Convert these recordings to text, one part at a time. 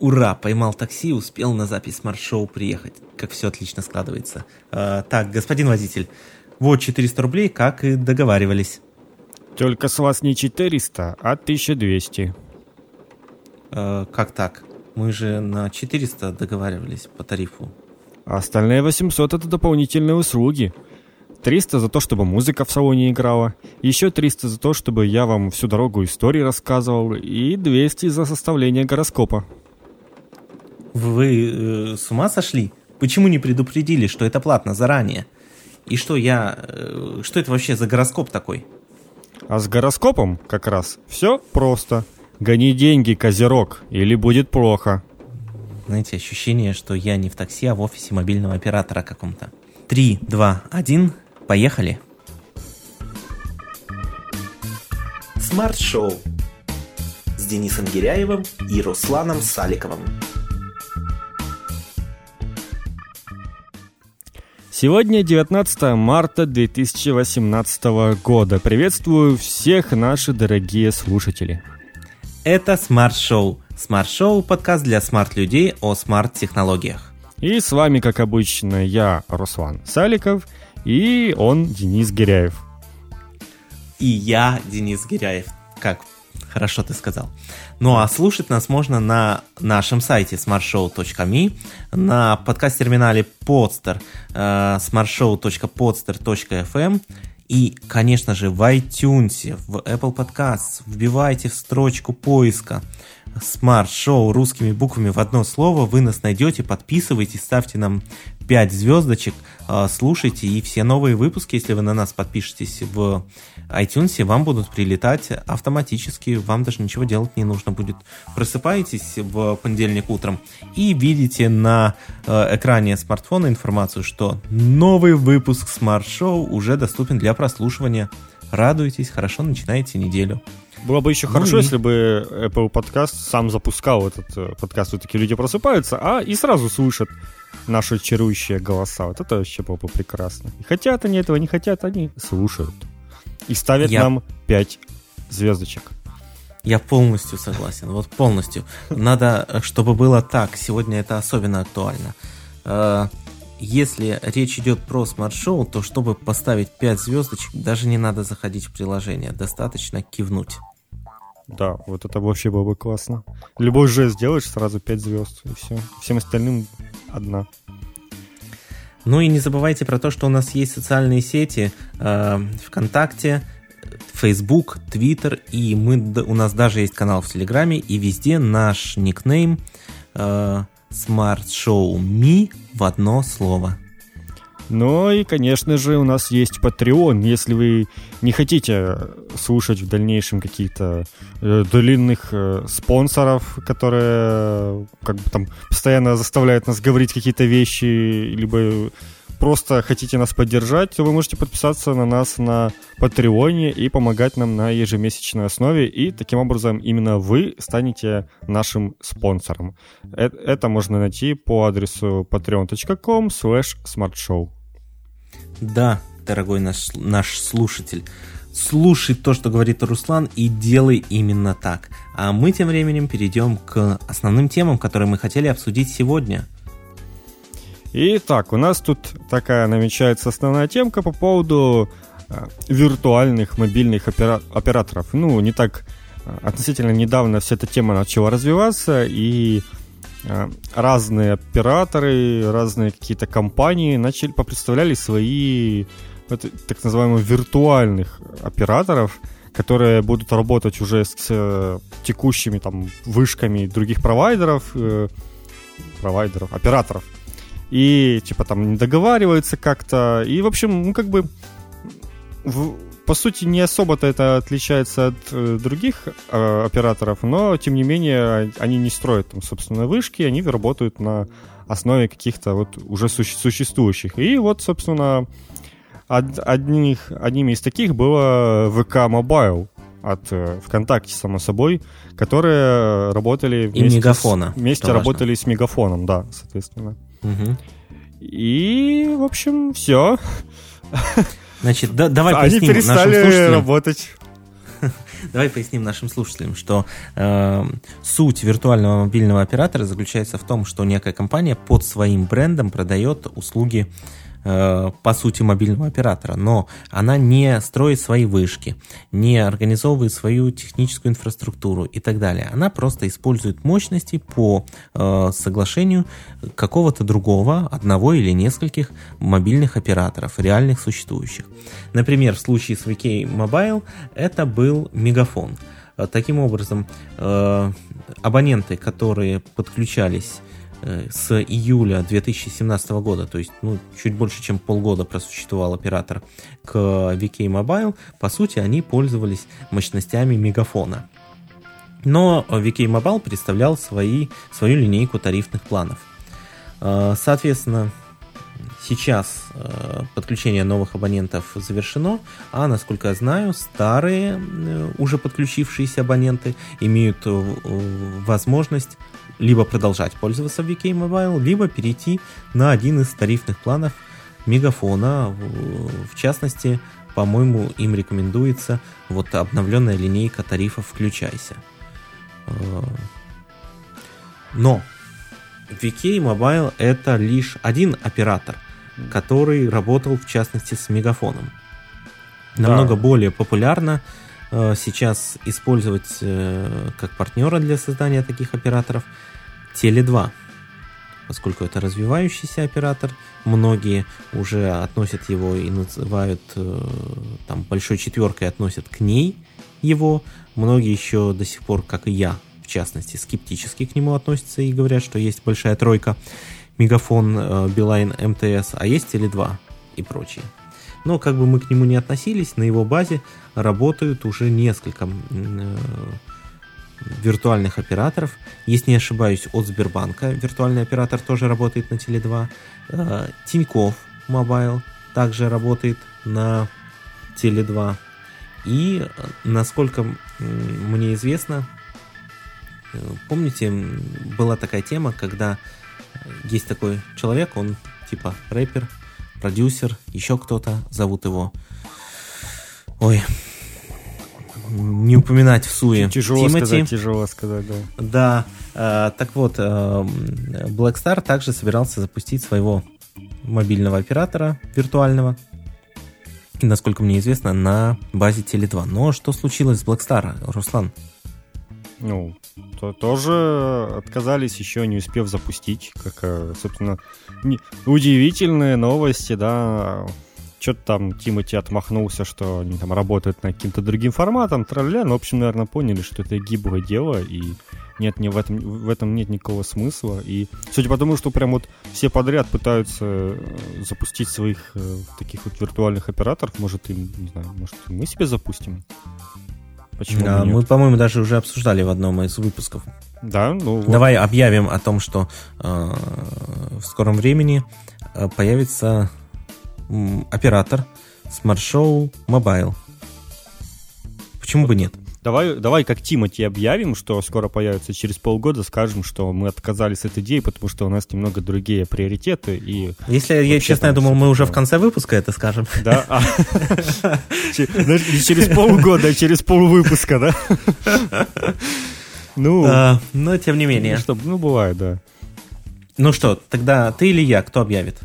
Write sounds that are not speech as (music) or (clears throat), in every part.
Ура, поймал такси, успел на запись смарт-шоу приехать. Как все отлично складывается. Э, так, господин водитель, вот 400 рублей, как и договаривались. Только с вас не 400, а 1200. Э, как так? Мы же на 400 договаривались по тарифу. А остальные 800 это дополнительные услуги. 300 за то, чтобы музыка в салоне играла, еще 300 за то, чтобы я вам всю дорогу истории рассказывал, и 200 за составление гороскопа. Вы э, с ума сошли? Почему не предупредили, что это платно заранее? И что я... Э, что это вообще за гороскоп такой? А с гороскопом как раз все просто. Гони деньги, козерог, или будет плохо. Знаете, ощущение, что я не в такси, а в офисе мобильного оператора каком-то. Три, два, один, поехали. Смарт-шоу с Денисом Гиряевым и Русланом Саликовым. Сегодня 19 марта 2018 года. Приветствую всех наши дорогие слушатели. Это смарт-шоу. Смарт-шоу – подкаст для смарт-людей о смарт-технологиях. И с вами, как обычно, я, Руслан Саликов, и он, Денис Гиряев. И я, Денис Гиряев. Как хорошо ты сказал. Ну а слушать нас можно на нашем сайте smartshow.me, на подкаст-терминале Podster, э, smartshow.podster.fm и, конечно же, в iTunes, в Apple Podcasts. Вбивайте в строчку поиска Show русскими буквами в одно слово. Вы нас найдете, подписывайтесь, ставьте нам 5 звездочек, а, слушайте, и все новые выпуски, если вы на нас подпишетесь в iTunes, вам будут прилетать автоматически, вам даже ничего делать не нужно будет. Просыпаетесь в понедельник утром и видите на э, экране смартфона информацию, что новый выпуск Show уже доступен для прослушивания. Радуйтесь, хорошо начинаете неделю. Было бы еще ну хорошо, и... если бы Apple Podcast сам запускал этот э, подкаст. Вот такие люди просыпаются, а и сразу слышат наши чарующие голоса. Вот это вообще было бы прекрасно. И хотят они этого, не хотят, они слушают. И ставят Я... нам 5 звездочек. Я полностью согласен, вот полностью. Надо, чтобы было так. Сегодня это особенно актуально. Если речь идет про смарт-шоу, то чтобы поставить 5 звездочек, даже не надо заходить в приложение, достаточно кивнуть. Да, вот это вообще было бы классно. Любой жест сделаешь, сразу 5 звезд, и все. Всем остальным одна. Ну и не забывайте про то, что у нас есть социальные сети э, ВКонтакте, Facebook, Twitter, и мы, у нас даже есть канал в Телеграме, и везде наш никнейм э, Smart Show Me в одно слово. Ну и, конечно же, у нас есть Patreon. Если вы не хотите слушать в дальнейшем каких-то э, длинных э, спонсоров, которые как бы там постоянно заставляют нас говорить какие-то вещи, либо просто хотите нас поддержать, то вы можете подписаться на нас на Патреоне и помогать нам на ежемесячной основе, и таким образом именно вы станете нашим спонсором. Это, это можно найти по адресу patreon.com slash smartshow. Да, дорогой наш, наш слушатель, слушай то, что говорит Руслан, и делай именно так. А мы тем временем перейдем к основным темам, которые мы хотели обсудить сегодня. Итак, у нас тут такая намечается основная темка по поводу э, виртуальных мобильных опера- операторов. Ну, не так э, относительно недавно вся эта тема начала развиваться, и Э, разные операторы, разные какие-то компании начали попредставляли свои так называемых виртуальных операторов, которые будут работать уже с текущими там вышками других провайдеров, провайдеров, операторов. И типа там не договариваются как-то. И, в общем, ну как бы в, по сути, не особо-то это отличается от э, других э, операторов, но, тем не менее, они не строят там, собственно, вышки, они работают на основе каких-то вот уже суще- существующих. И вот, собственно, од- одних, одними из таких было ВК Mobile от э, ВКонтакте, само собой, которые работали вместе, И Мегафона, с, вместе работали важно. с Мегафоном, да, соответственно. Угу. И, в общем, все. Значит, да, давай Они перестали работать. (laughs) Давай поясним нашим слушателям, что э, суть виртуального мобильного оператора заключается в том, что некая компания под своим брендом продает услуги Э, по сути, мобильного оператора, но она не строит свои вышки, не организовывает свою техническую инфраструктуру и так далее. Она просто использует мощности по э, соглашению какого-то другого, одного или нескольких мобильных операторов, реальных существующих. Например, в случае с VK Mobile это был Мегафон. Э, таким образом, э, абоненты, которые подключались Э, с июля 2017 года, то есть ну, чуть больше, чем полгода просуществовал оператор к VK Mobile, по сути, они пользовались мощностями мегафона. Но VK Mobile представлял свои, свою линейку тарифных планов. Э, соответственно, сейчас э, подключение новых абонентов завершено, а насколько я знаю, старые уже подключившиеся абоненты имеют возможность либо продолжать пользоваться VK Mobile, либо перейти на один из тарифных планов Мегафона. В частности, по-моему, им рекомендуется вот обновленная линейка тарифов «Включайся». Э, но VK Mobile это лишь один оператор, который работал в частности с Мегафоном. Намного да. более популярно сейчас использовать э, как партнера для создания таких операторов – Теле2, поскольку это развивающийся оператор, многие уже относят его и называют э, там большой четверкой относят к ней его, многие еще до сих пор, как и я, в частности, скептически к нему относятся и говорят, что есть большая тройка, Мегафон, э, Билайн, МТС, а есть Теле2 и прочие. Но как бы мы к нему не относились, на его базе работают уже несколько э, виртуальных операторов. Если не ошибаюсь, от Сбербанка виртуальный оператор тоже работает на Теле2. Э, Тинькофф Мобайл также работает на Теле2. И, э, насколько мне известно, помните, была такая тема, когда есть такой человек, он типа рэпер, продюсер, еще кто-то, зовут его... Ой, не упоминать в суе. Тяжело Тимати. сказать, тяжело сказать, да. Да, э, так вот, э, Black Star также собирался запустить своего мобильного оператора виртуального, насколько мне известно, на базе Теле2. Но что случилось с Black Star, Руслан? Ну, то, тоже отказались еще не успев запустить, как, э, собственно, не, удивительные новости, да, что-то там Тимати отмахнулся, что они там работают над каким-то другим форматом, тролля. Ну, в общем, наверное, поняли, что это гибкое дело, и нет, не в этом, в этом нет никакого смысла. И судя по тому, что прям вот все подряд пытаются э, запустить своих э, таких вот виртуальных операторов, может, им, не знаю, может, мы себе запустим? Почему да, мы, по-моему, даже уже обсуждали в одном из выпусков. Да, ну вот. Давай объявим о том, что э, в скором времени э, появится оператор Smart Show Mobile. Почему бы нет? Давай, давай как Тимати объявим, что скоро появится через полгода, скажем, что мы отказались от идеи, потому что у нас немного другие приоритеты. И Если я, честно, я думал, мы уже в конце выпуска это скажем. Да? А. (laughs) Не через полгода, а через полвыпуска, да? Ну, а, но тем не менее. Ну, бывает, да. Ну что, тогда ты или я, кто объявит?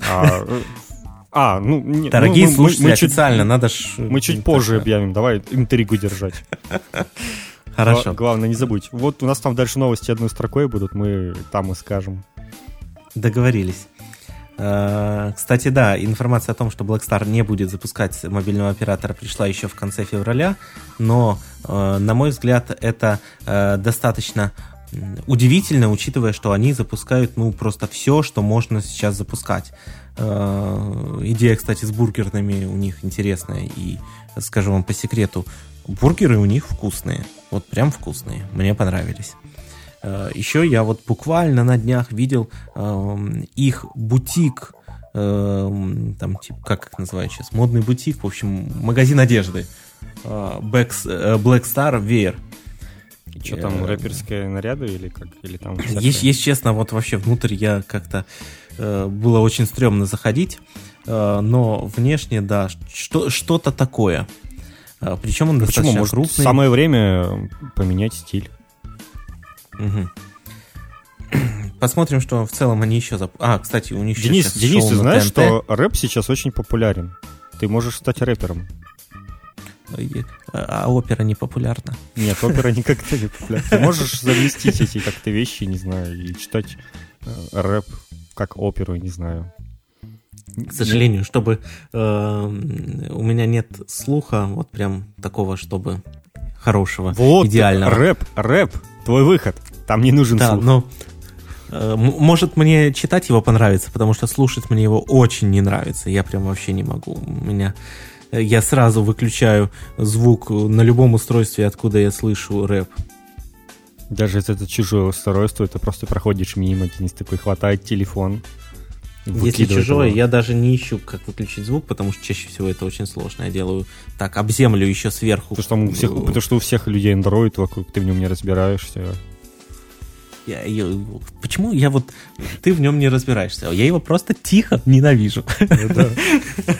А, а ну... Не, Дорогие ну, слушатели, мы, мы официально, чуть, надо ж... Мы чуть позже объявим, давай интригу держать. (laughs) Хорошо. Главное, не забудь. Вот у нас там дальше новости одной строкой будут, мы там и скажем. Договорились. А, кстати, да, информация о том, что Blackstar не будет запускать мобильного оператора, пришла еще в конце февраля, но, а, на мой взгляд, это а, достаточно удивительно, учитывая, что они запускают, ну, просто все, что можно сейчас запускать. Э, идея, кстати, с бургерными у них интересная. И, скажу вам по секрету, бургеры у них вкусные. Вот прям вкусные. Мне понравились. Э, Еще я вот буквально на днях видел эм, их бутик, эм, там, типа, как их называют сейчас, модный бутик, в общем, магазин одежды. Э, Black Star Wear. Что там, рэперские наряды или как? Или там если, если честно, вот вообще внутрь я как-то... Э, было очень стрёмно заходить, э, но внешне, да, что, что-то такое. А, Причем он достаточно Почему? Может, крупный. самое время поменять стиль. Мгм. (clears throat) Посмотрим, что в целом они еще... Зап... А, кстати, у них Денис, сейчас Денис, ты на знаешь, что рэп сейчас очень популярен? Ты можешь стать рэпером. И- А опера не популярна. Нет, опера никогда не популярна. Ты можешь заместить эти как-то вещи, не знаю, и читать э, рэп как оперу, не знаю. К сожалению, чтобы э, у меня нет слуха, вот прям такого, чтобы хорошего, Вот, идеального. рэп, рэп, твой выход. Там не нужен Да, слух. но э, может мне читать его понравится, потому что слушать мне его очень не нравится. Я прям вообще не могу. У меня я сразу выключаю звук на любом устройстве, откуда я слышу рэп. Даже если это чужое устройство, ты просто проходишь мимо, Денис такой хватает телефон. Если чужое, его. я даже не ищу, как выключить звук, потому что чаще всего это очень сложно. Я делаю так, об землю еще сверху. Потому что, у всех, потому что у всех людей Android вокруг, ты в нем не разбираешься. Я- я- почему я вот... Ты в нем не разбираешься. Я его просто тихо ненавижу. Ну да.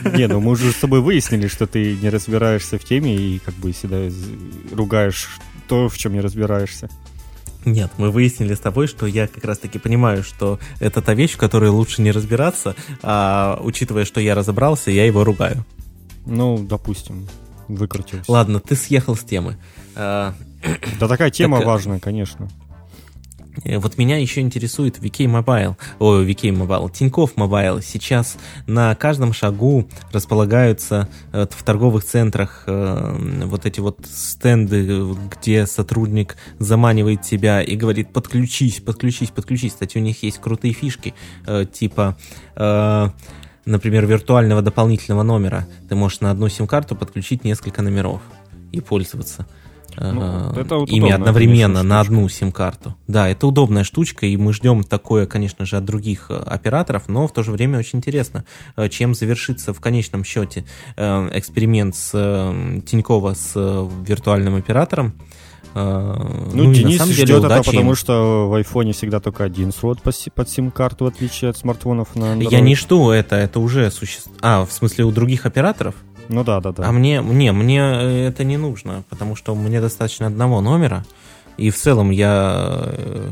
(laughs) Не, ну мы уже с тобой выяснили, что ты не разбираешься в теме и как бы всегда ругаешь то, в чем не разбираешься. Нет, мы выяснили с тобой, что я как раз-таки понимаю, что это та вещь, в которой лучше не разбираться, а учитывая, что я разобрался, я его ругаю. Ну, допустим, выкрутился. Ладно, ты съехал с темы. А, Да такая (coughs) тема Так, э, важная, конечно. Э, Вот меня еще интересует VK Mobile, ой, VK Mobile, Тинькофф Mobile. Сейчас на каждом шагу располагаются э, в торговых центрах э, вот эти вот стенды, где сотрудник заманивает тебя и говорит подключись, подключись, подключись. Кстати, у них есть крутые фишки, типа... Например, виртуального дополнительного номера. Ты можешь на одну сим-карту подключить несколько номеров и пользоваться Ну, это вот ими удобная, одновременно конечно, на одну сим-карту. Да, это удобная штучка, и мы ждем такое, конечно же, от других э, операторов, но в то же время очень интересно, э, чем завершится в конечном счете э, эксперимент с Тинькова с виртуальным оператором. Ну, и Денис на самом деле ждет это, удачи им. потому что в айфоне всегда только один слот под сим-карту, в отличие от смартфонов на Android. Я не жду это, это уже существует. А, в смысле у других операторов? Ну да, да, да. А мне, мне, мне э, это не нужно, потому что мне достаточно одного номера, и в целом я, э,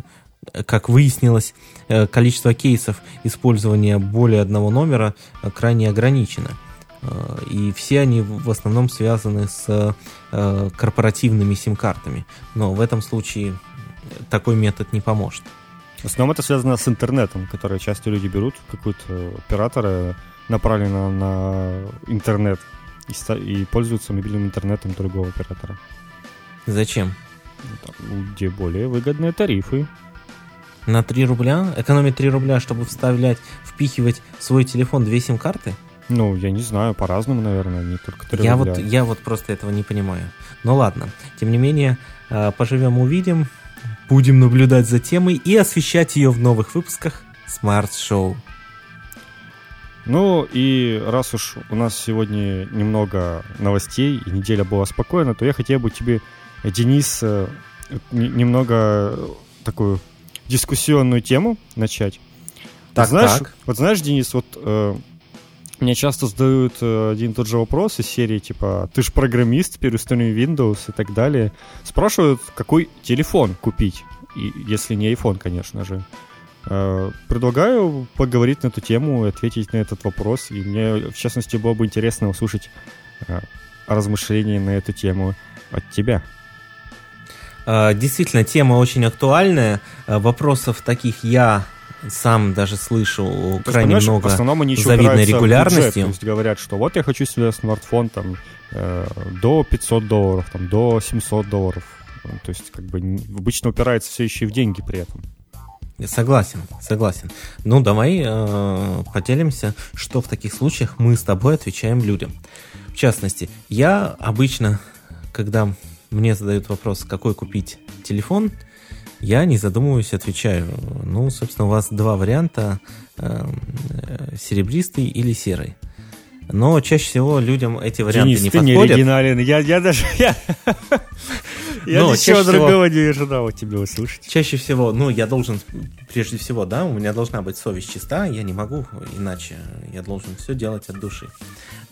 как выяснилось, э, количество кейсов использования более одного номера крайне ограничено. И все они в основном связаны с корпоративными сим-картами. Но в этом случае такой метод не поможет. В основном это связано с интернетом, который часто люди берут, какой-то оператора направлено на интернет и, и пользуются мобильным интернетом другого оператора. Зачем? Ну, там, где более выгодные тарифы. На 3 рубля? Экономить 3 рубля, чтобы вставлять, впихивать в свой телефон две сим-карты? Ну, я не знаю, по-разному, наверное, не только 3 Я рубля. вот, я вот просто этого не понимаю. Ну ладно, тем не менее, э, поживем увидим, будем наблюдать за темой и освещать ее в новых выпусках Smart Show. Ну и раз уж у нас сегодня немного новостей и неделя была спокойна, то я хотел бы тебе, Денис, э, немного такую дискуссионную тему начать. Так, знаешь, так. вот знаешь, Денис, вот э, мне часто задают э, один и тот же вопрос из серии типа, ты же программист, теперь установи Windows и так далее. Спрашивают, какой телефон купить, и, если не iPhone, конечно же. Э, Предлагаю поговорить на эту тему и ответить на этот вопрос. И мне, в частности, было бы интересно услышать э, размышления на эту тему от тебя. Э, Действительно, тема очень актуальная. Вопросов таких я сам даже слышу То крайне много. в основном они еще завидной регулярностью. бюджет, то есть говорят, что вот я хочу себе смартфон там э, до 500 долларов, там до 700 долларов. То есть как бы обычно упирается все еще и в деньги при этом. Согласен, согласен. Ну, давай э, поделимся, что в таких случаях мы с тобой отвечаем людям. В частности, я обычно, когда мне задают вопрос, какой купить телефон, я, не задумываясь, отвечаю. Ну, собственно, у вас два варианта, э, серебристый или серый. Но чаще всего людям эти варианты Денис, не ты не подходят. оригинален. Я, я даже... Я, (laughs) я Но ничего чаще всего- другого не ожидал от тебя услышать. Чаще всего, ну, я должен, прежде всего, да, у меня должна быть совесть чиста, я не могу иначе, я должен все делать от души.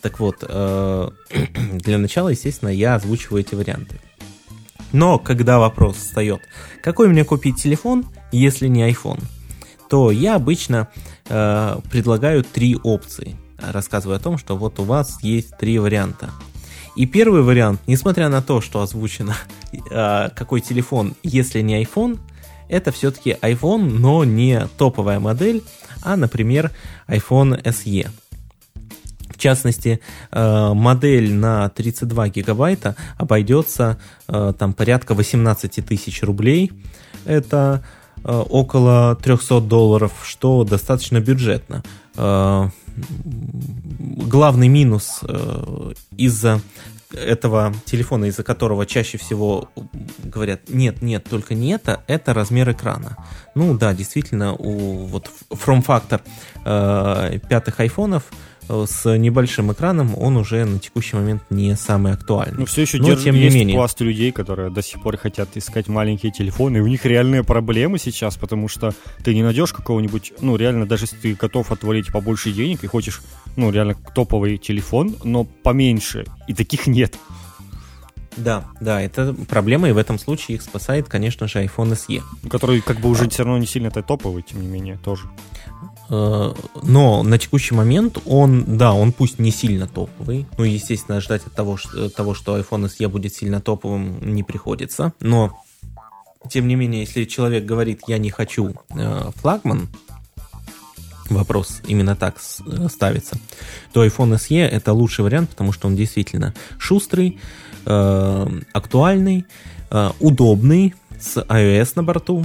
Так вот, э, (clears throat) для начала, естественно, я озвучиваю эти варианты. Но когда вопрос встает, какой мне купить телефон, если не iPhone, то я обычно э, предлагаю три опции. Рассказываю о том, что вот у вас есть три варианта. И первый вариант, несмотря на то, что озвучено (laughs) э, какой телефон, если не iPhone, это все-таки iPhone, но не топовая модель, а, например, iPhone SE. В частности, э, модель на 32 гигабайта обойдется э, там порядка 18 тысяч рублей. Это около 300 долларов, что достаточно бюджетно. Главный минус из-за этого телефона, из-за которого чаще всего говорят, нет, нет, только не это, это размер экрана. Ну да, действительно, у вот форм-фактор э, пятых айфонов э, с небольшим экраном, он уже на текущий момент не самый актуальный. Но все еще Но, держ... тем есть не менее. пласт людей, которые до сих пор хотят искать маленькие телефоны, и у них реальные проблемы сейчас, потому что ты не найдешь какого-нибудь, ну реально, даже если ты готов отвалить побольше денег и хочешь ну, реально топовый телефон, но поменьше, и таких нет. Да, да, это проблема, и в этом случае их спасает, конечно же, iPhone SE. Который как бы уже все равно не сильно-то топовый, тем не менее, тоже. Э, но на текущий момент он, да, он пусть не сильно топовый, ну, естественно, ждать от того, что, того, что iPhone SE будет сильно топовым, не приходится, но, тем не менее, если человек говорит, я не хочу э, флагман, вопрос именно так ставится, то iPhone SE это лучший вариант, потому что он действительно шустрый, э, актуальный, э, удобный, с iOS на борту.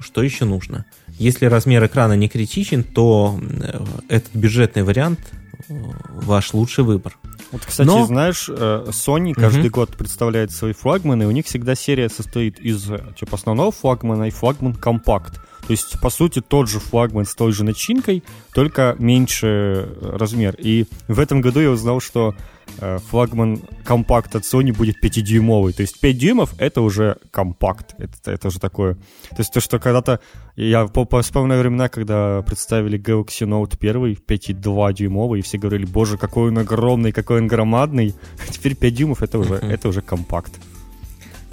Что еще нужно? Если размер экрана не критичен, то э, этот бюджетный вариант э, ваш лучший выбор. Вот, кстати, Но... знаешь, э, Sony каждый угу. год представляет свои флагманы, и у них всегда серия состоит из типа основного флагмана и флагман компакт. То есть, по сути, тот же флагман с той же начинкой, только меньше э, размер. И в этом году я узнал, что э, флагман компакт от Sony будет 5-дюймовый. То есть 5 дюймов — это уже компакт. Это, это уже такое... То есть то, что когда-то... Я вспоминаю времена, когда представили Galaxy Note 1 5,2 дюймовый, и все говорили, боже, какой он огромный, какой он громадный. А (laughs) теперь 5 дюймов — это уже, (laughs) это уже компакт.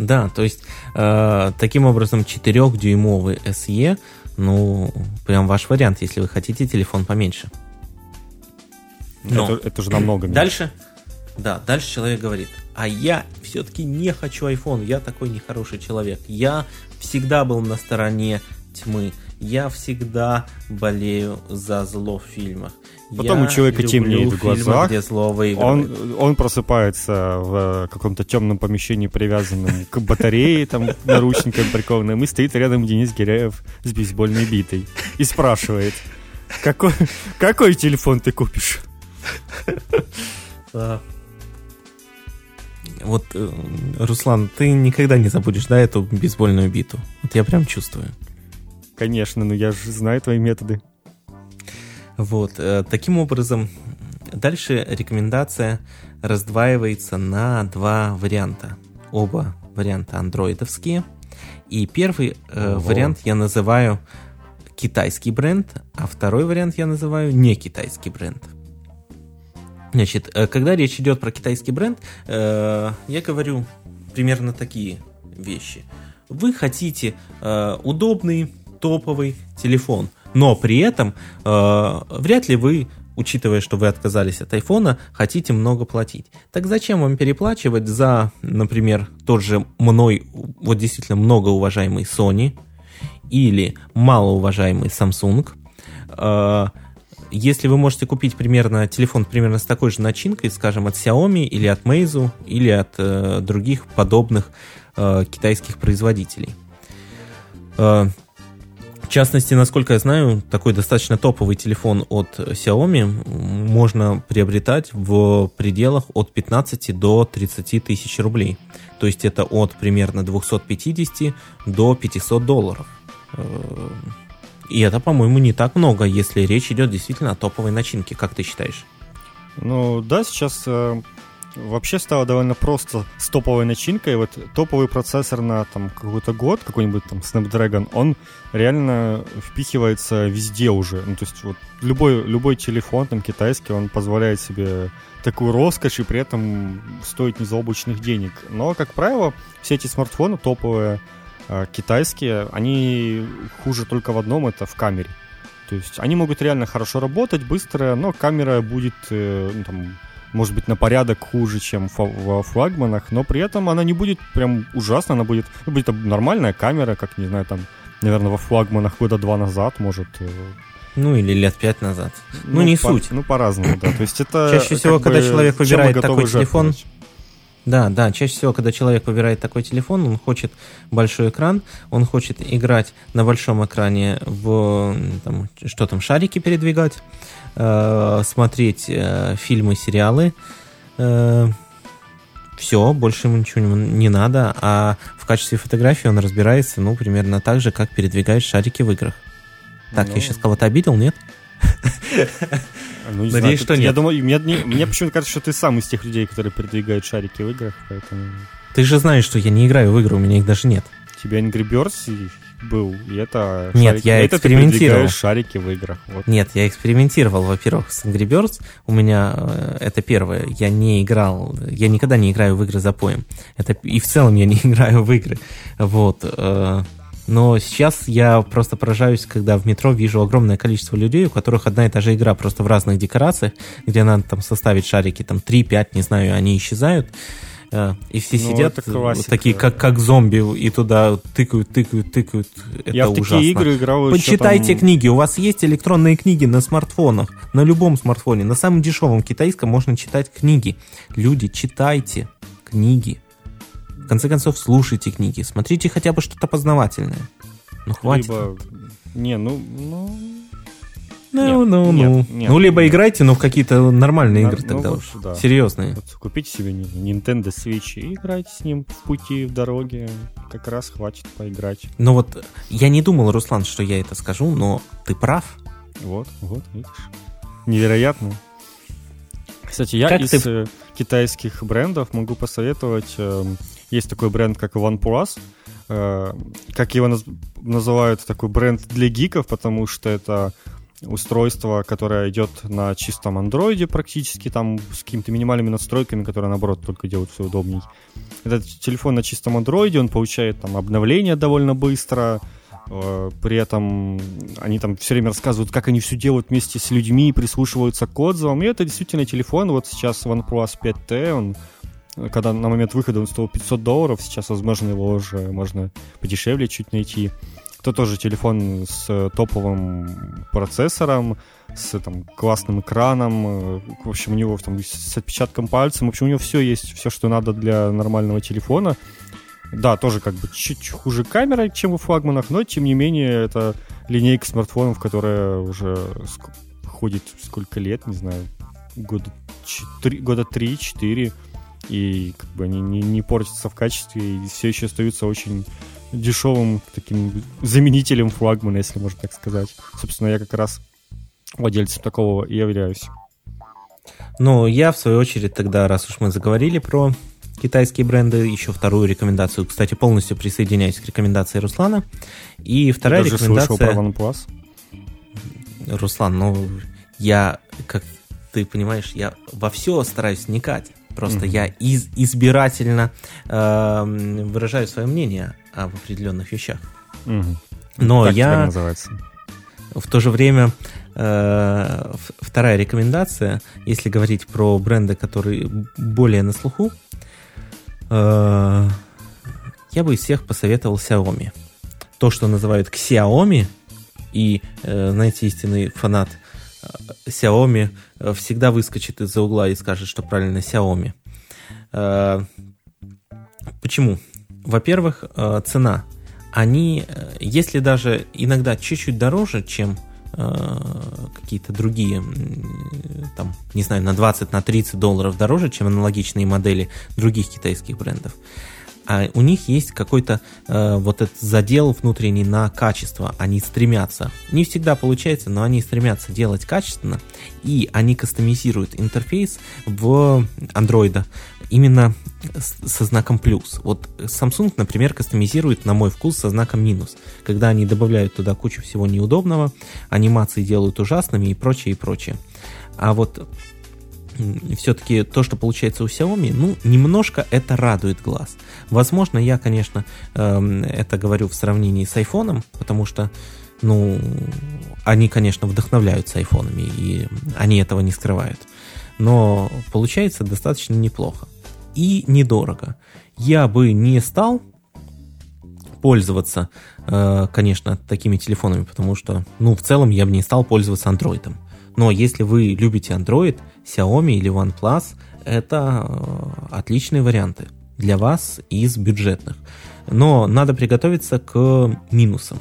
Да, то есть э, таким образом 4-дюймовый SE, ну, прям ваш вариант, если вы хотите телефон поменьше. Но это, это же намного меньше. Дальше, да, дальше человек говорит, а я все-таки не хочу iPhone, я такой нехороший человек, я всегда был на стороне тьмы, я всегда болею за зло в фильмах. Потом я у человека темнеет в глазах. Где зло он, он просыпается в каком-то темном помещении, привязанном к батарее, там, наручникам прикованным, и стоит рядом Денис Гиряев с бейсбольной битой. И спрашивает, какой, какой телефон ты купишь? Вот, э, Руслан, ты никогда не забудешь, да, эту бейсбольную биту? Вот я прям чувствую. Конечно, но я же знаю твои методы. Вот, э, таким образом, дальше рекомендация раздваивается на два варианта. Оба варианта андроидовские. И первый э, вариант я называю китайский бренд, а второй вариант я называю не китайский бренд. Значит, э, когда речь идет про китайский бренд, э, я говорю примерно такие вещи. Вы хотите э, удобный топовый телефон. Но при этом э, вряд ли вы, учитывая, что вы отказались от айфона, хотите много платить. Так зачем вам переплачивать за, например, тот же мной, вот действительно многоуважаемый Sony или малоуважаемый Samsung? Э, если вы можете купить примерно телефон примерно с такой же начинкой, скажем, от Xiaomi или от Meizu или от э, других подобных э, китайских производителей. Частности, насколько я знаю, такой достаточно топовый телефон от Xiaomi можно приобретать в пределах от 15 до 30 тысяч рублей. То есть это от примерно 250 до 500 долларов. Э, и это, по-моему, не так много, если речь идет действительно о топовой начинке, как ты считаешь? Ну да, сейчас э, вообще стало довольно просто с топовой начинкой. Вот топовый процессор на там какой-то год, какой-нибудь там Snapdragon, он реально впихивается везде уже. Ну, то есть вот любой, любой телефон там китайский, он позволяет себе такую роскошь и при этом стоит незаоблачных денег. Но, как правило, все эти смартфоны топовые, э, китайские, они хуже только в одном, это в камере. То есть они могут реально хорошо работать, быстро, но камера будет э, ну, там, может быть, на порядок хуже, чем во флагманах, но при этом она не будет прям ужасно, она будет, ну, будет нормальная камера, как, не знаю, там, наверное, во флагманах года два назад, может. Э, ну, или лет пять назад. Ну, ну не по, суть. Ну, по-разному, да. То есть это... Чаще всего, когда человек выбирает такой телефон... Да, да, чаще всего, когда человек выбирает такой телефон, он хочет большой экран, он хочет играть на большом экране в, там, что там, шарики передвигать, э, смотреть э, фильмы, сериалы. Э, все, больше ему ничего не, надо. А в качестве фотографии он разбирается, ну, примерно так же, как передвигает шарики в играх. Так, ну... я сейчас кого-то обидел, нет? (laughs) Ну, не Надеюсь, знаю, что нет. Я думаю, мне, мне почему-то кажется, что ты сам из тех людей, которые передвигают шарики в играх, поэтому... Ты же знаешь, что я не играю в игры, у меня их даже нет. У тебя Angry Birds был, и это... Нет, шарики. я это экспериментировал. Ты шарики в играх. Вот. Нет, я экспериментировал, во-первых, с Angry Birds. У меня э, это первое. Я не играл, я никогда не играю в игры за поем. Это, и в целом я не (laughs) играю в игры. Вот. Но сейчас я просто поражаюсь, когда в метро вижу огромное количество людей, у которых одна и та же игра, просто в разных декорациях, где надо там составить шарики, там 3-5, не знаю, они исчезают. Э, и все ну, сидят вот такие, как, как зомби, и туда тыкают, тыкают, тыкают. Это Я ужасно. в такие игры играл Почитайте там... книги. У вас есть электронные книги на смартфонах, на любом смартфоне. На самом дешевом китайском можно читать книги. Люди, читайте книги. В конце концов, слушайте книги. Смотрите хотя бы что-то познавательное. Ну, хватит. Либо... Не, ну, ну, ну, ну, ну. Ну, либо играйте, но в какие-то нормальные игры тогда ну, уж. Да. Серьезные. Вот купите себе Nintendo Switch и играйте с ним в пути, в дороге. Как раз хватит поиграть. Ну вот, я не думал, Руслан, что я это скажу, но ты прав. Вот, вот, видишь. Невероятно. Кстати, я как из ты... Э, китайских брендов могу посоветовать. Эм, есть такой бренд, как OnePlus. Э, как его называют, такой бренд для гиков, потому что это устройство, которое идет на чистом андроиде практически, там с какими-то минимальными настройками, которые, наоборот, только делают все удобней. Этот телефон на чистом андроиде, он получает там обновления довольно быстро, при этом они там все время рассказывают, как они все делают вместе с людьми, прислушиваются к отзывам, и это действительно телефон, вот сейчас OnePlus 5T, он когда на момент выхода он стоил 500 долларов, сейчас, возможно, его уже можно подешевле чуть найти. Это тоже телефон с топовым процессором, с там, классным экраном, в общем, у него там, с отпечатком пальца, в общем, у него все есть, все, что надо для нормального телефона. Да, тоже как бы чуть хуже камера, чем у флагманах, но тем не менее это линейка смартфонов, которая уже ходит сколько лет, не знаю, года, 4, года 3-4, и как бы они не, не портятся в качестве и все еще остаются очень дешевым таким заменителем флагмана, если можно так сказать. Собственно, я как раз владельцем такого и являюсь. Ну, я, в свою очередь, тогда, раз уж мы заговорили про китайские бренды, еще вторую рекомендацию, кстати, полностью присоединяюсь к рекомендации Руслана. И вторая я рекомендация... Даже слышал про OnePlus. Руслан, ну, я, как ты понимаешь, я во все стараюсь вникать. Просто mm-hmm. я из, избирательно э, выражаю свое мнение об определенных вещах. Mm-hmm. Но так я называется. в то же время э, вторая рекомендация, если говорить про бренды, которые более на слуху, я бы из всех посоветовал Xiaomi. То, что называют Xiaomi, и, э, знаете, истинный фанат Xiaomi э, всегда выскочит из-за угла и скажет, что правильно Xiaomi. Э, почему? Во-первых, э, цена. Они, если даже иногда чуть-чуть дороже, чем какие-то другие, там, не знаю, на 20, на 30 долларов дороже, чем аналогичные модели других китайских брендов, а у них есть какой-то э, вот этот задел внутренний на качество. Они стремятся. Не всегда получается, но они стремятся делать качественно, и они кастомизируют интерфейс в Android именно со знаком плюс. Вот Samsung, например, кастомизирует, на мой вкус, со знаком минус. Когда они добавляют туда кучу всего неудобного, анимации делают ужасными и прочее, и прочее. А вот все-таки то, что получается у Xiaomi, ну, немножко это радует глаз. Возможно, я, конечно, эм, это говорю в сравнении с iPhone, потому что, ну, они, конечно, вдохновляются айфонами, и они этого не скрывают. Но получается достаточно неплохо. И недорого. Я бы не стал пользоваться, э, конечно, такими телефонами, потому что, ну, в целом я бы не стал пользоваться андроидом. Но если вы любите Android, Xiaomi или OnePlus – это э, отличные варианты для вас из бюджетных. Но надо приготовиться к минусам.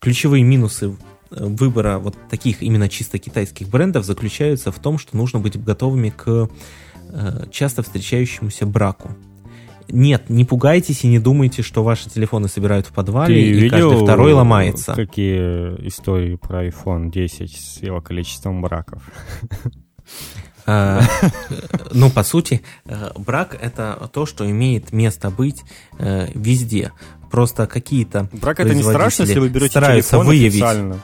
Ключевые минусы э, выбора вот таких именно чисто китайских брендов заключаются в том, что нужно быть готовыми к часто встречающемуся браку. Нет, не пугайтесь и не думайте, что ваши телефоны собирают в подвале Ты и каждый второй ломается. Какие истории про iPhone 10 с его количеством браков? А, ну, по сути, э, брак — это то, что имеет место быть э, везде. Просто какие-то Брак — это не страшно, если вы берете выявить... Официально.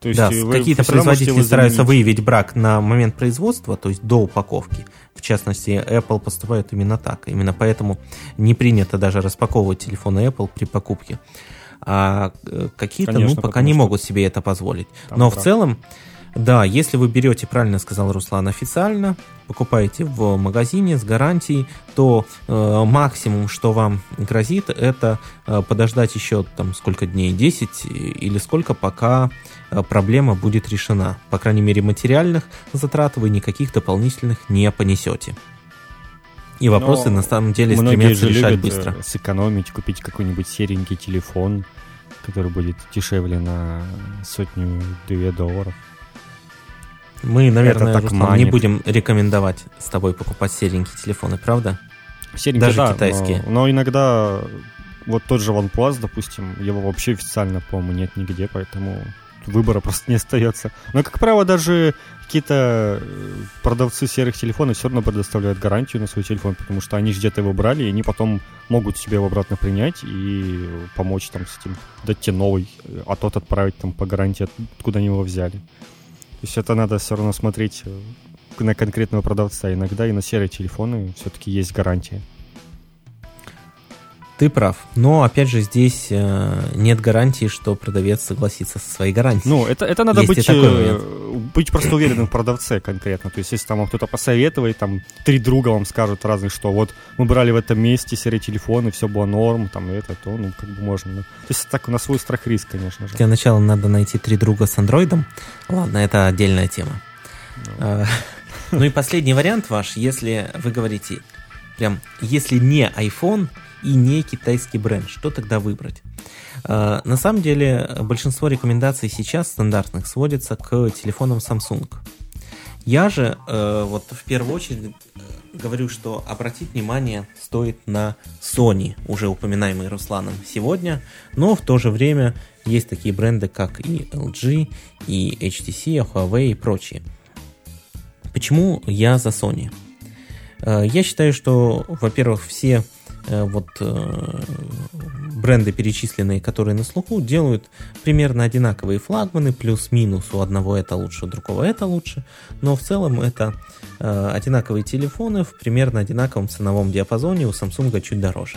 То есть да, какие-то производители стараются выявить брак на момент производства, то есть до упаковки. В частности, Apple поступает именно так. Именно поэтому не принято даже распаковывать телефоны Apple при покупке. А э, какие-то, ну, пока не могут себе это позволить. Но брак. в целом, да, если вы берете, правильно сказал Руслан, официально, покупаете в магазине с гарантией, то э, максимум, что вам грозит, это э, подождать еще там сколько дней, 10 или сколько, пока э, проблема будет решена. По крайней мере, материальных затрат вы никаких дополнительных не понесете. И вопросы Но на самом деле стремятся решать любят быстро. Э, сэкономить, купить какой-нибудь серенький телефон, который будет дешевле на сотню-две долларов. Мы, наверное, так Руслан, не будем рекомендовать с тобой покупать серенькие телефоны, правда? Серенькие, Даже да, китайские. Но, но иногда вот тот же OnePlus, допустим, его вообще официально, по-моему, нет нигде, поэтому выбора (laughs) просто не остается. Но, как правило, даже какие-то э, продавцы серых телефонов все равно предоставляют гарантию на свой телефон, потому что они же где-то его брали, и они потом могут себе его обратно принять и помочь там с этим, дать тебе новый, а тот отправить там по гарантии, откуда они его взяли. То есть это надо все равно смотреть э, на конкретного продавца. Иногда и на серые телефоны все-таки есть гарантия. Ты прав. Но, опять же, здесь э, нет гарантии, что продавец согласится со своей гарантией. Ну, это, это надо быть, э, быть просто уверенным в продавце конкретно. То есть, если там кто-то посоветует, там, три друга вам скажут разных, что вот мы брали в этом месте серые телефоны, все было норм, там, и это, то, ну, как бы можно. Ну. То есть, так на свой страх риск, конечно же. Для начала надо найти три друга с андроидом. Ладно, это отдельная тема. Ну, а, (laughs) ну и последний вариант ваш, если вы говорите, прям, если не iPhone, и не китайский бренд. Что тогда выбрать? А, на самом деле большинство рекомендаций сейчас стандартных сводится к телефонам Samsung. Я же э, вот в первую очередь э, говорю, что обратить внимание стоит на Sony, уже упоминаемый Русланом сегодня, но в то же время есть такие бренды, как и LG, и HTC, Huawei и прочие. Почему я за Sony? Э, я считаю, что, во-первых, все Э, вот э, бренды, перечисленные, которые на слуху, делают примерно одинаковые флагманы, плюс-минус, у одного это лучше, у другого это лучше, но в целом это одинаковые телефоны в примерно одинаковом ценовом диапазоне, у Samsung чуть дороже.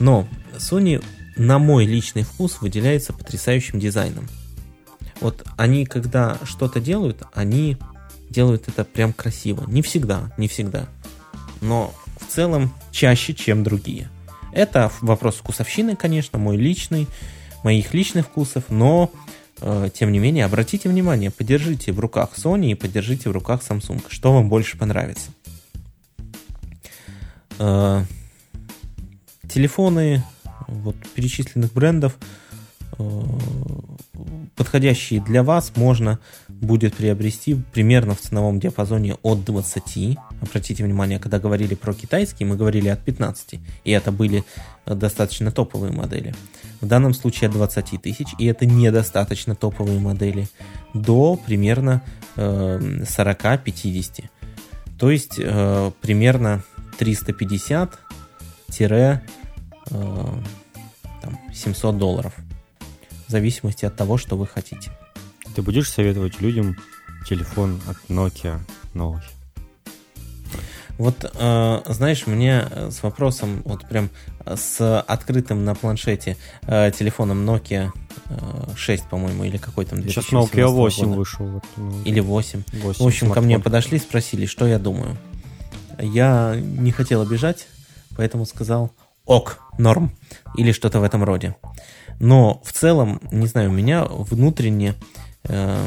Но Sony, на мой личный вкус, выделяется потрясающим дизайном. Вот они, когда что-то делают, они делают это прям красиво. Не всегда, не всегда. Но в целом чаще, чем другие. Это вопрос вкусовщины, конечно, мой личный, моих личных вкусов, но э, тем не менее, обратите внимание, подержите в руках Sony и подержите в руках Samsung. Что вам больше понравится? Э, телефоны вот, перечисленных брендов, подходящие для вас, можно будет приобрести примерно в ценовом диапазоне от 20. Обратите внимание, когда говорили про китайские, мы говорили от 15. И это были э, достаточно топовые модели. В данном случае от 20 тысяч, и это недостаточно топовые модели, до примерно э, 40-50. То есть э, примерно 350 700 э, долларов. В зависимости от того, что вы хотите. Ты будешь советовать людям телефон от Nokia новый? Вот, э, знаешь, мне с вопросом, вот прям с открытым на планшете э, телефоном Nokia э, 6, по-моему, или какой там Сейчас Nokia 8 года. вышел. Вот, ну, или 8. 8. В общем, ко мне подошли, спросили, что я думаю. Я не хотел обижать, поэтому сказал ок, норм, или что-то в этом роде. Но в целом, не знаю, у меня внутренне э,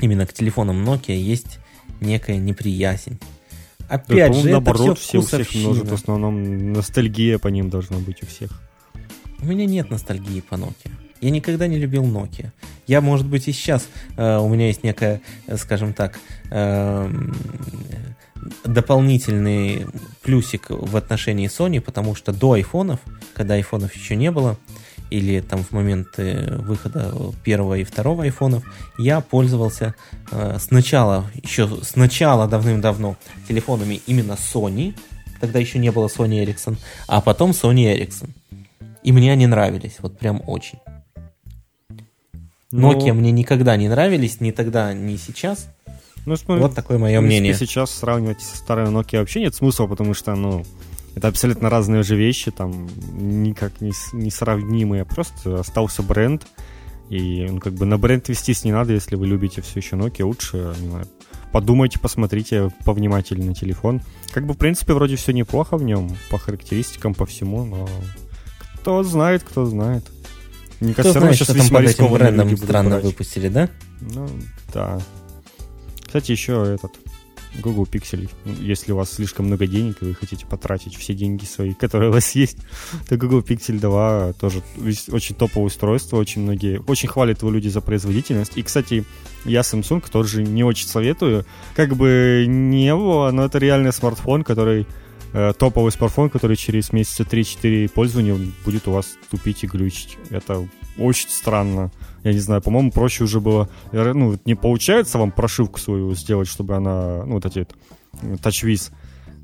именно к телефонам Nokia есть некая неприязнь. Опять да, же, наоборот, это все, все у всех множит, в основном ностальгия по ним должна быть у всех. У меня нет ностальгии по Nokia. Я никогда не любил Nokia. Я, может быть, и сейчас э, у меня есть некая, э, скажем так, э, дополнительный плюсик в отношении Sony, потому что до айфонов, когда айфонов еще не было, или там в момент выхода первого и второго айфонов, я пользовался э, сначала, еще сначала давным-давно телефонами именно Sony, тогда еще не было Sony Ericsson, а потом Sony Ericsson. И мне они нравились, вот прям очень. Ну, Nokia мне никогда не нравились, ни тогда, ни сейчас. Ну, смотри, вот такое мое мнение. Сейчас сравнивать со старой Nokia вообще нет смысла, потому что, ну, это абсолютно разные же вещи, там никак не, не сравнимые. Просто остался бренд, и ну, как бы на бренд вестись не надо, если вы любите все еще Nokia, лучше, не знаю, подумайте, посмотрите повнимательнее на телефон. Как бы, в принципе, вроде все неплохо в нем, по характеристикам, по всему, но кто знает, кто знает. Мне кажется, кто знает, что там под этим брендом странно брать. выпустили, да? Ну, да. Кстати, еще этот Google Pixel, если у вас слишком много денег, и вы хотите потратить все деньги свои, которые у вас есть, (laughs) то Google Pixel 2 тоже очень топовое устройство, очень многие, очень хвалят его люди за производительность. И, кстати, я Samsung тоже не очень советую. Как бы не было, но это реальный смартфон, который э, топовый смартфон, который через месяца 3-4 пользования будет у вас тупить и глючить. Это очень странно. Я не знаю, по-моему, проще уже было... Ну, не получается вам прошивку свою сделать, чтобы она... Ну, вот эти TouchWiz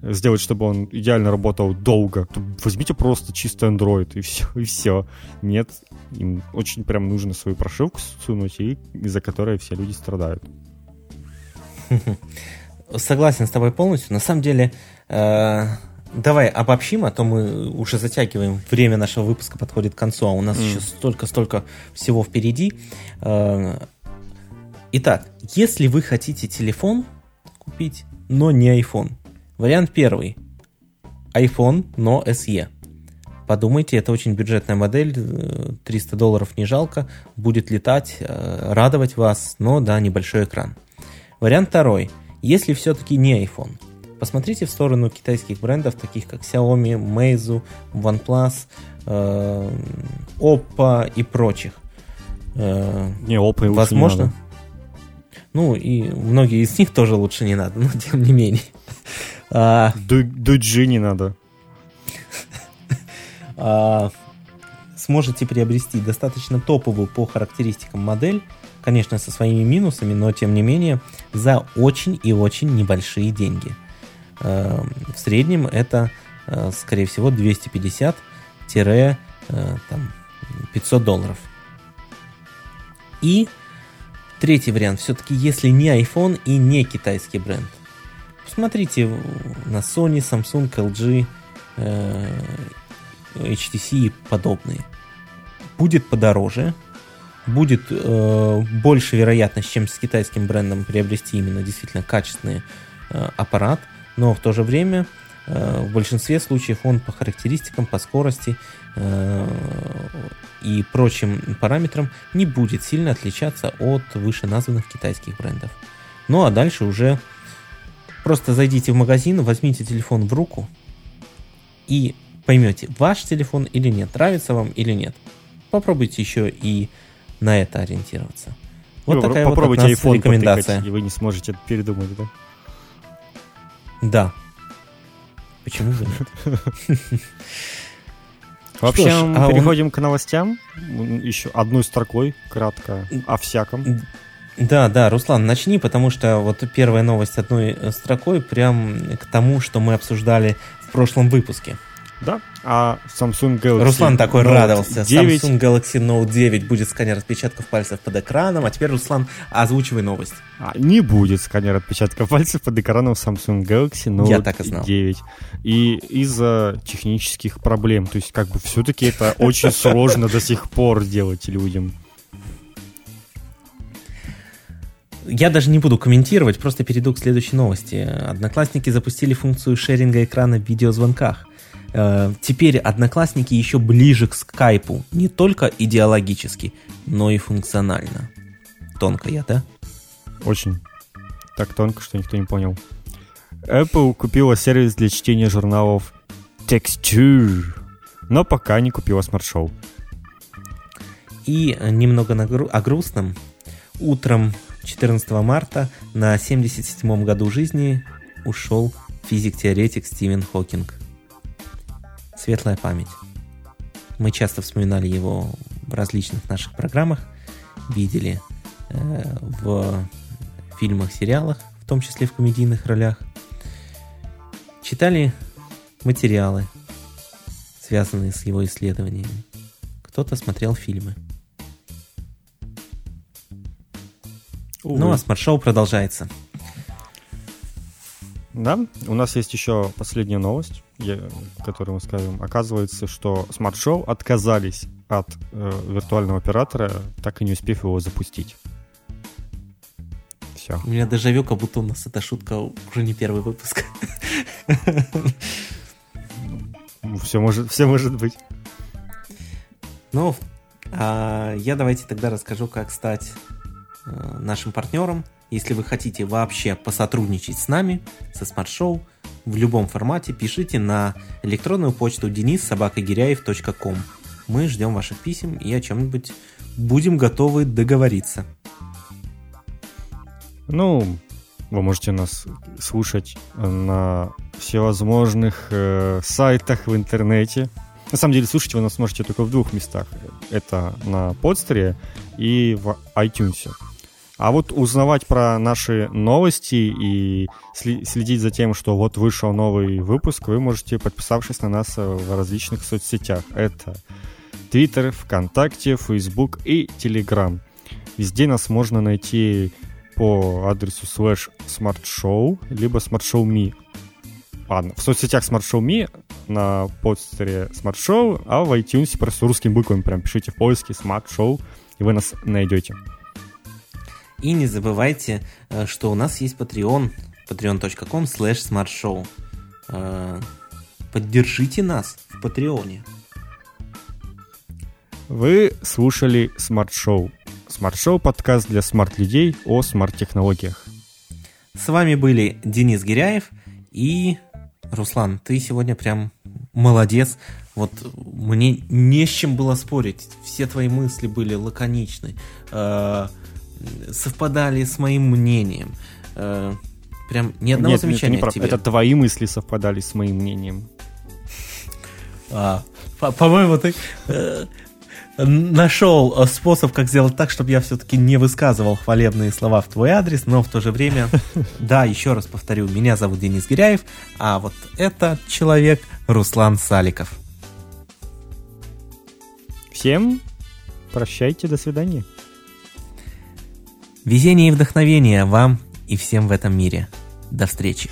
сделать, чтобы он идеально работал долго. Возьмите просто чистый Android и все, и все. Нет, им очень прям нужно свою прошивку сунуть, и из-за которой все люди страдают. (laughs) Согласен с тобой полностью. На самом деле, э, давай обобщим, а то мы уже затягиваем. Время нашего выпуска подходит к концу, а у нас mm. еще столько-столько всего впереди. Э, итак, если вы хотите телефон купить, но не iPhone, вариант первый. iPhone, но SE. Подумайте, это очень бюджетная модель, 300 долларов не жалко, будет летать, э, радовать вас, но да, небольшой экран. Вариант второй. Если все-таки не iPhone, посмотрите в сторону китайских брендов, таких как Xiaomi, Meizu, OnePlus, э, Oppo и прочих. Э, не, Oppo возможно. Не надо. Ну, и многие из них тоже лучше не надо, (laughs) но тем не менее. А, Дуджи не надо. (laughs) А, сможете приобрести достаточно топовую по характеристикам модель, конечно, со своими минусами, но тем не менее, за очень и очень небольшие деньги. Э, в среднем это, э, скорее всего, 250-500 э, долларов. И третий вариант, все-таки если не iPhone и не китайский бренд. Посмотрите на Sony, Samsung, LG, HTC и подобные. Будет подороже, будет э, больше вероятность, чем с китайским брендом приобрести именно действительно качественный э, аппарат, но в то же время э, в большинстве случаев он по характеристикам, по скорости э, и прочим параметрам не будет сильно отличаться от вышеназванных китайских брендов. Ну а дальше уже просто зайдите в магазин, возьмите телефон в руку и поймете, ваш телефон или нет, нравится вам или нет. Попробуйте еще и на это ориентироваться. Вот Ну, такая попробуйте вот от нас iPhone рекомендация. и вы не сможете передумать, да? Да. Почему бы нет? (laughs) В общем, а он- переходим к новостям. Еще одной строкой, кратко, о всяком. Да, да, Руслан, начни, потому что вот первая новость одной э, строкой прям к тому, что мы обсуждали в прошлом выпуске. Да, а Samsung Galaxy Руслан такой Note радовался. 9 Samsung Galaxy Note 9 будет сканер отпечатков пальцев под экраном. А теперь, Руслан, озвучивай новость. а, не будет сканер отпечатков пальцев под экраном Samsung Galaxy Note Я так и знал. 9. И из-за технических проблем. То есть, как бы, все-таки это очень сложно до сих пор делать людям. Я даже не буду комментировать, просто перейду к следующей новости. Одноклассники запустили функцию шеринга экрана в видеозвонках. Э, Теперь одноклассники еще ближе к скайпу, не только идеологически, но и функционально. Тонко я, да? Очень. Так тонко, что никто не понял. Apple купила сервис для чтения журналов Texture, но пока не купила смарт-шоу. И немного на гру- о грустном. Утром 14 марта на 77-м году жизни ушел физик-теоретик Стивен Хокинг. Светлая память. Мы часто вспоминали его в различных наших программах, видели э, в фильмах, сериалах, в том числе в комедийных ролях. Читали материалы, связанные с его исследованиями. Кто-то смотрел фильмы. Ну, а смарт-шоу продолжается. Да, у нас есть еще последняя новость, я- мы скажем. Оказывается, что смарт-шоу отказались от э, виртуального оператора, так и не успев его запустить. Все. У меня дежавю, как будто у нас эта шутка уже не первый выпуск. Все может, все может быть. Ну, а я давайте тогда расскажу, как стать э, нашим партнером. Если вы хотите вообще посотрудничать с нами, со смарт-шоу, в любом формате, пишите на электронную почту denis собака giryaev.com. Мы ждем ваших писем и о чем-нибудь будем готовы договориться. Ну, вы можете нас слушать на всевозможных э, сайтах в интернете. На самом деле, слушать вы нас можете только в двух местах. Это на подстере и в iTunes. А вот узнавать про наши новости и следить за тем, что вот вышел новый выпуск, вы можете, подписавшись на нас э, в различных соцсетях. Это Twitter, ВКонтакте, Facebook и Telegram. Везде нас можно найти по адресу slash smartshow, либо smartshow.me. Ладно, в соцсетях smartshow.me, на подстере smartshow, а в iTunes просто русскими буквами прям пишите в поиске smartshow, и вы нас найдете. И не забывайте, э, что у нас есть Patreon, patreon.com slash smartshow. Э, Поддержите нас в Патреоне. Вы слушали Smart Show. Smart Show подкаст для смарт-людей о смарт-технологиях. С вами были Денис Гиряев и Руслан. Ты сегодня прям молодец. Вот мне не с чем было спорить. Все твои мысли были лаконичны, э, совпадали с моим мнением. Э, прям ни одного Нет, замечания это, не тебе. это твои мысли совпадали с моим мнением. А, по- по-моему, ты э, нашел э, способ, как сделать так, чтобы я все-таки не высказывал хвалебные слова в твой адрес, но в то же время, (laughs) да, еще раз повторю, меня зовут Денис Гиряев, а вот это человек Руслан Саликов. Всем прощайте, до свидания. Везение и вдохновение вам и всем в этом мире. До встречи.